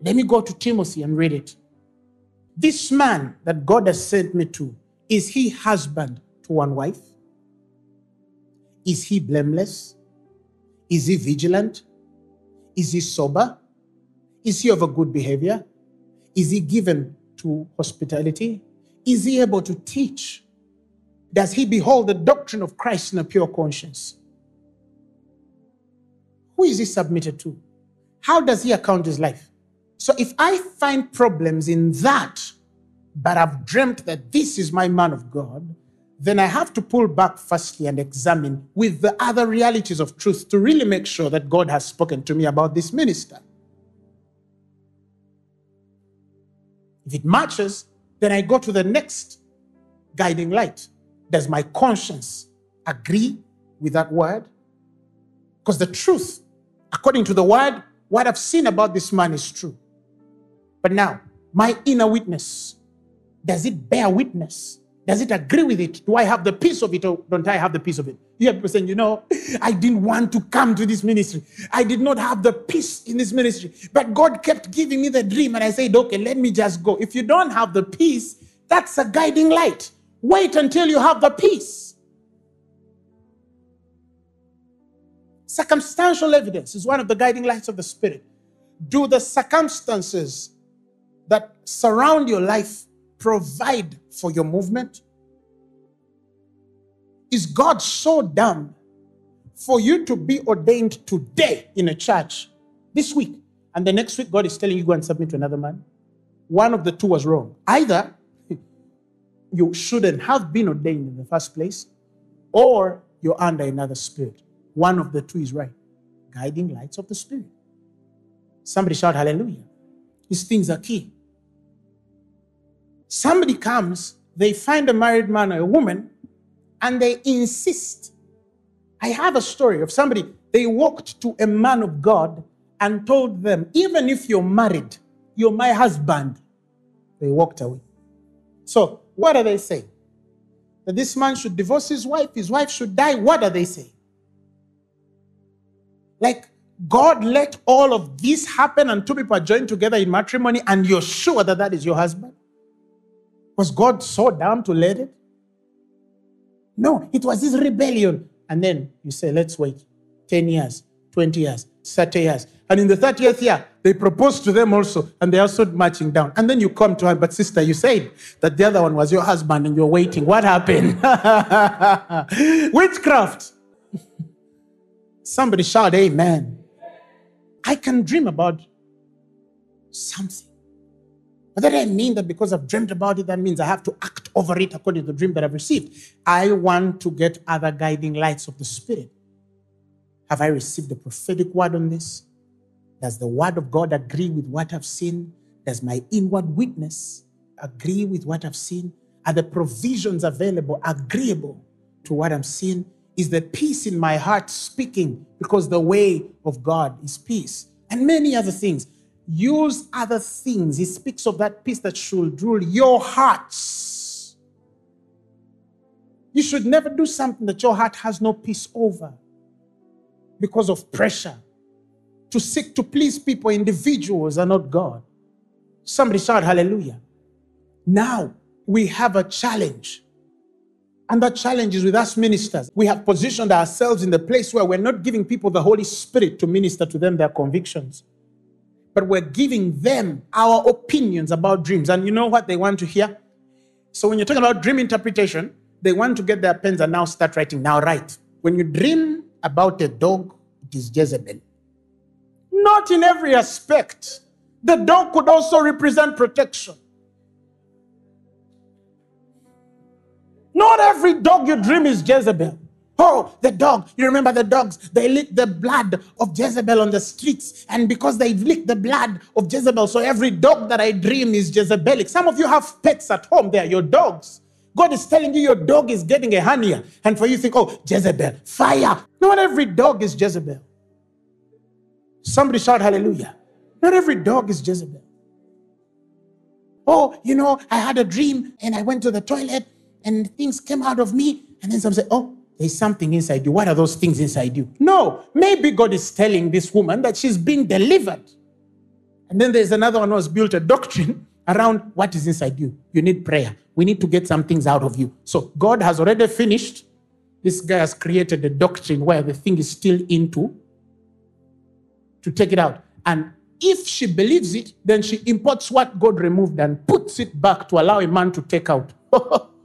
Let me go to Timothy and read it. This man that God has sent me to, is he husband to one wife? Is he blameless? Is he vigilant? Is he sober? Is he of a good behavior? Is he given to hospitality? Is he able to teach? Does he behold the doctrine of Christ in a pure conscience? Who is he submitted to? How does he account his life? So if I find problems in that, but I've dreamt that this is my man of God, then I have to pull back firstly and examine with the other realities of truth to really make sure that God has spoken to me about this minister. If it matches, then I go to the next guiding light. Does my conscience agree with that word? Because the truth, according to the word, what I've seen about this man is true. But now, my inner witness, does it bear witness does it agree with it? Do I have the piece of it or don't I have the piece of it? You have people saying, you know, I didn't want to come to this ministry. I did not have the peace in this ministry. But God kept giving me the dream and I said, okay, let me just go. If you don't have the peace, that's a guiding light. Wait until you have the peace. Circumstantial evidence is one of the guiding lights of the Spirit. Do the circumstances that surround your life provide for your movement? Is God so dumb for you to be ordained today in a church this week and the next week God is telling you go and submit to another man? One of the two was wrong. Either you shouldn't have been ordained in the first place or you're under another spirit. One of the two is right. Guiding lights of the spirit. Somebody shout hallelujah. These things are key. Somebody comes, they find a married man or a woman, and they insist. I have a story of somebody, they walked to a man of God and told them, even if you're married, you're my husband. They walked away. So, what are they saying? That this man should divorce his wife, his wife should die. What are they saying? Like, God let all of this happen and two people are joined together in matrimony, and you're sure that that is your husband? Was God so dumb to let it? No, it was his rebellion. And then you say, let's wait 10 years, 20 years, 30 years. And in the 30th year, they proposed to them also, and they are also marching down. And then you come to her, but sister, you said that the other one was your husband and you're waiting. What happened? Witchcraft. Somebody shout, Amen. I can dream about something. But that doesn't mean that because I've dreamed about it, that means I have to act over it according to the dream that I've received. I want to get other guiding lights of the Spirit. Have I received the prophetic word on this? Does the word of God agree with what I've seen? Does my inward witness agree with what I've seen? Are the provisions available agreeable to what I'm seeing? Is the peace in my heart speaking because the way of God is peace? And many other things use other things. He speaks of that peace that should rule your hearts. You should never do something that your heart has no peace over because of pressure to seek to please people, individuals, and not God. Somebody shout hallelujah. Now we have a challenge. And that challenge is with us ministers. We have positioned ourselves in the place where we're not giving people the Holy Spirit to minister to them their convictions but we're giving them our opinions about dreams. And you know what they want to hear? So when you're talking about dream interpretation, they want to get their pens and now start writing. Now, write. When you dream about a dog, it is Jezebel. Not in every aspect. The dog could also represent protection. Not every dog you dream is Jezebel. Oh, the dog. You remember the dogs? They licked the blood of Jezebel on the streets. And because they licked the blood of Jezebel, so every dog that I dream is Jezebelic. Some of you have pets at home, they are your dogs. God is telling you your dog is getting a hernia. And for you think, oh, Jezebel, fire. Not every dog is Jezebel. Somebody shout hallelujah. Not every dog is Jezebel. Oh, you know, I had a dream and I went to the toilet and things came out of me. And then some say, oh, there's something inside you. What are those things inside you? No, maybe God is telling this woman that she's been delivered. And then there's another one who's built a doctrine around what is inside you. You need prayer. We need to get some things out of you. So God has already finished. This guy has created a doctrine where the thing is still into to take it out. And if she believes it, then she imports what God removed and puts it back to allow a man to take out.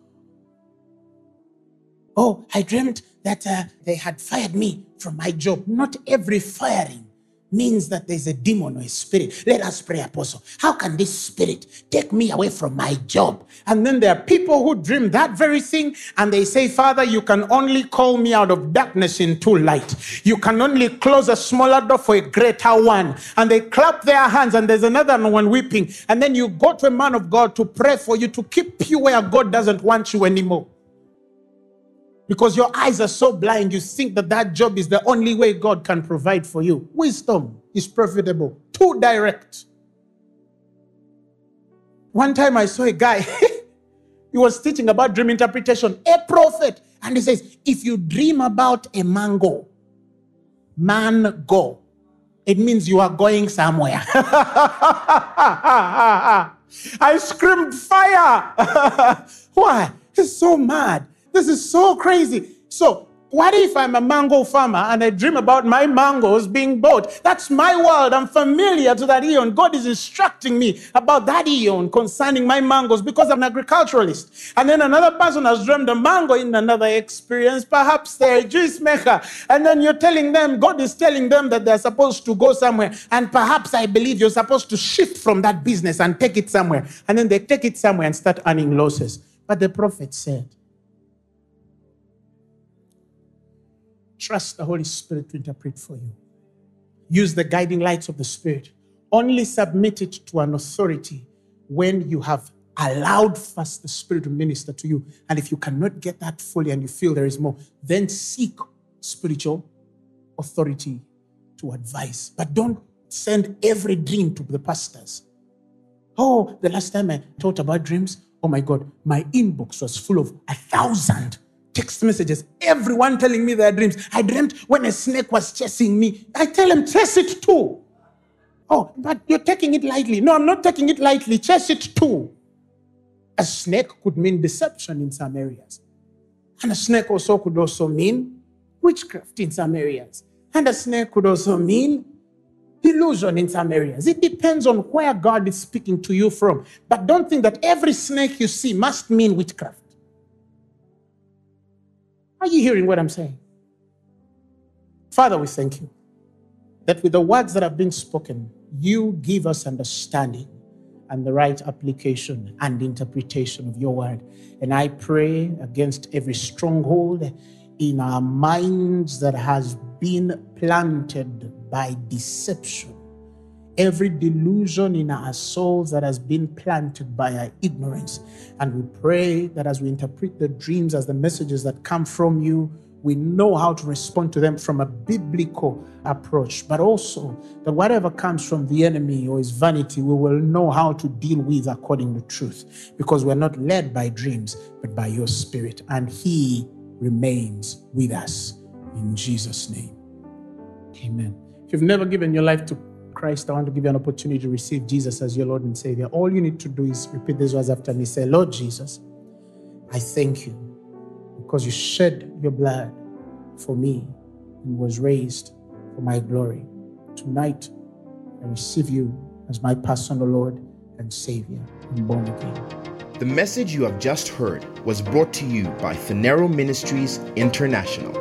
oh, I dreamt that uh, they had fired me from my job. Not every firing means that there's a demon or a spirit. Let us pray, Apostle. How can this spirit take me away from my job? And then there are people who dream that very thing and they say, Father, you can only call me out of darkness into light. You can only close a smaller door for a greater one. And they clap their hands and there's another one weeping. And then you go to a man of God to pray for you to keep you where God doesn't want you anymore because your eyes are so blind, you think that that job is the only way God can provide for you. Wisdom is profitable, too direct. One time I saw a guy, he was teaching about dream interpretation, a prophet, and he says, If you dream about a mango, man go, it means you are going somewhere. I screamed fire. Why? He's so mad. This is so crazy. So, what if I'm a mango farmer and I dream about my mangoes being bought? That's my world. I'm familiar to that eon. God is instructing me about that eon concerning my mangoes because I'm an agriculturalist. And then another person has dreamed a mango in another experience. Perhaps they're a juice maker. And then you're telling them, God is telling them that they're supposed to go somewhere. And perhaps I believe you're supposed to shift from that business and take it somewhere. And then they take it somewhere and start earning losses. But the prophet said, Trust the Holy Spirit to interpret for you. Use the guiding lights of the Spirit. Only submit it to an authority when you have allowed first the Spirit to minister to you. And if you cannot get that fully and you feel there is more, then seek spiritual authority to advise. But don't send every dream to the pastors. Oh, the last time I taught about dreams, oh my God, my inbox was full of a thousand text messages, everyone telling me their dreams. I dreamt when a snake was chasing me. I tell them, chase it too. Oh, but you're taking it lightly. No, I'm not taking it lightly. Chase it too. A snake could mean deception in some areas. And a snake also could also mean witchcraft in some areas. And a snake could also mean illusion in some areas. It depends on where God is speaking to you from. But don't think that every snake you see must mean witchcraft. Are you hearing what I'm saying? Father, we thank you that with the words that have been spoken, you give us understanding and the right application and interpretation of your word. And I pray against every stronghold in our minds that has been planted by deception every delusion in our souls that has been planted by our ignorance. And we pray that as we interpret the dreams as the messages that come from you, we know how to respond to them from a biblical approach, but also that whatever comes from the enemy or his vanity, we will know how to deal with according to truth, because we're not led by dreams, but by your spirit, and he remains with us. In Jesus' name. Amen. If you've never given your life to Christ, I want to give you an opportunity to receive Jesus as your Lord and Savior. All you need to do is repeat these words after me. Say, Lord Jesus, I thank you because you shed your blood for me and was raised for my glory. Tonight, I receive you as my personal Lord and Savior. I'm born again. The message you have just heard was brought to you by Phaneroo Ministries International.